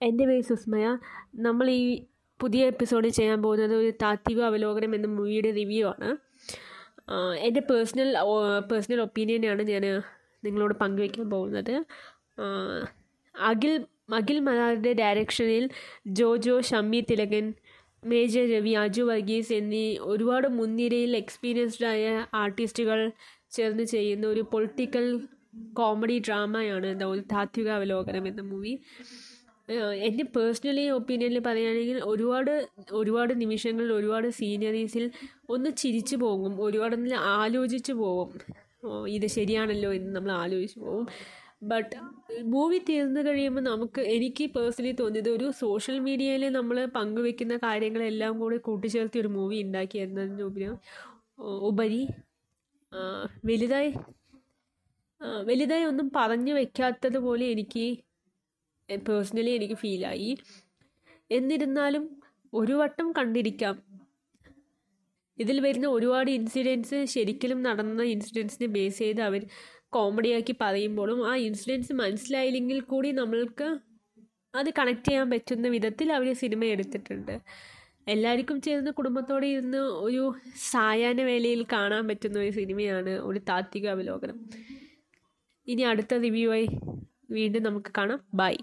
എന്റെ പേര് സുസ്മയ. നമ്മൾ ഈ പുതിയ എപ്പിസോഡിൽ ചെയ്യാൻ പോകുന്നത് ഒരു താത്വിക അവലോകനം എന്ന മൂവിയുടെ റിവ്യൂ ആണ്. എന്റെ പേഴ്സണൽ പേഴ്സണൽ ഒപ്പീനിയനാണ് ഞാൻ നിങ്ങളോട് പങ്കുവയ്ക്കാൻ പോകുന്നത്. അഖിൽ അഖിൽ മലാറിന്റെ ഡയറക്ഷനിൽ ജോജോ ഷമ്മി തിലകൻ മേജർ രവി അജു വർഗീസ് എന്നീ ഒരുപാട് മുൻനിരയിൽ എക്സ്പീരിയൻസ്ഡ് ആയ ആർട്ടിസ്റ്റുകൾ ചേർന്ന് ചെയ്യുന്ന ഒരു പൊളിറ്റിക്കൽ കോമഡി ഡ്രാമയാണ് ദ താത്വിക അവലോകനം എന്ന മൂവി എന്റെ പേഴ്സണലി ഒപ്പീനിയനിൽ പറയുകയാണെങ്കിൽ ഒരുപാട് ഒരുപാട് നിമിഷങ്ങളിൽ ഒരുപാട് സീനറീസിൽ ഒന്ന് ചിരിച്ചു പോകും ഒരുപാടൊന്ന് ആലോചിച്ച് പോകും. ഇത് ശരിയാണല്ലോ എന്ന് നമ്മൾ ആലോചിച്ച് പോകും. ബട്ട് മൂവി തീർന്നു കഴിയുമ്പോൾ നമുക്ക് എനിക്ക് പേഴ്സണലി തോന്നിയത് ഒരു സോഷ്യൽ മീഡിയയിൽ നമ്മൾ പങ്കുവെക്കുന്ന കാര്യങ്ങളെല്ലാം കൂടി കൂട്ടിച്ചേർത്തി ഒരു മൂവി ഉണ്ടാക്കി എന്നതിനുപരി ഉപരി ഉപരി വലുതായി വലുതായി ഒന്നും പറഞ്ഞു വെക്കാത്തത് പോലെ എനിക്ക് പേഴ്സണലി എനിക്ക് ഫീലായി എന്നിരുന്നാലും ഒരു വട്ടം കണ്ടിരിക്കാം. ഇതിൽ വരുന്ന ഒരുപാട് ഇൻസിഡൻസ് ശരിക്കലും നടന്ന ഇൻസിഡൻസിനെ ബേസ് ചെയ്ത് അവർ കോമഡിയാക്കി പറയുമ്പോഴും ആ ഇൻസിഡൻസ് മനസ്സിലായില്ലെങ്കിൽ കൂടി നമ്മൾക്ക് അത് കണക്ട് ചെയ്യാൻ പറ്റുന്ന വിധത്തിൽ അവർ സിനിമ എടുത്തിട്ടുണ്ട്. എല്ലാവർക്കും ചേർന്ന് കുടുംബത്തോടെ ഇരുന്ന് ഒരു സായാഹ്ന വേലയിൽ കാണാൻ പറ്റുന്ന ഒരു സിനിമയാണ് ഒരു താത്വിക അവലോകനം. ഇനി അടുത്ത റിവ്യൂ ആയി വീണ്ടും നമുക്ക് കാണാം. ബൈ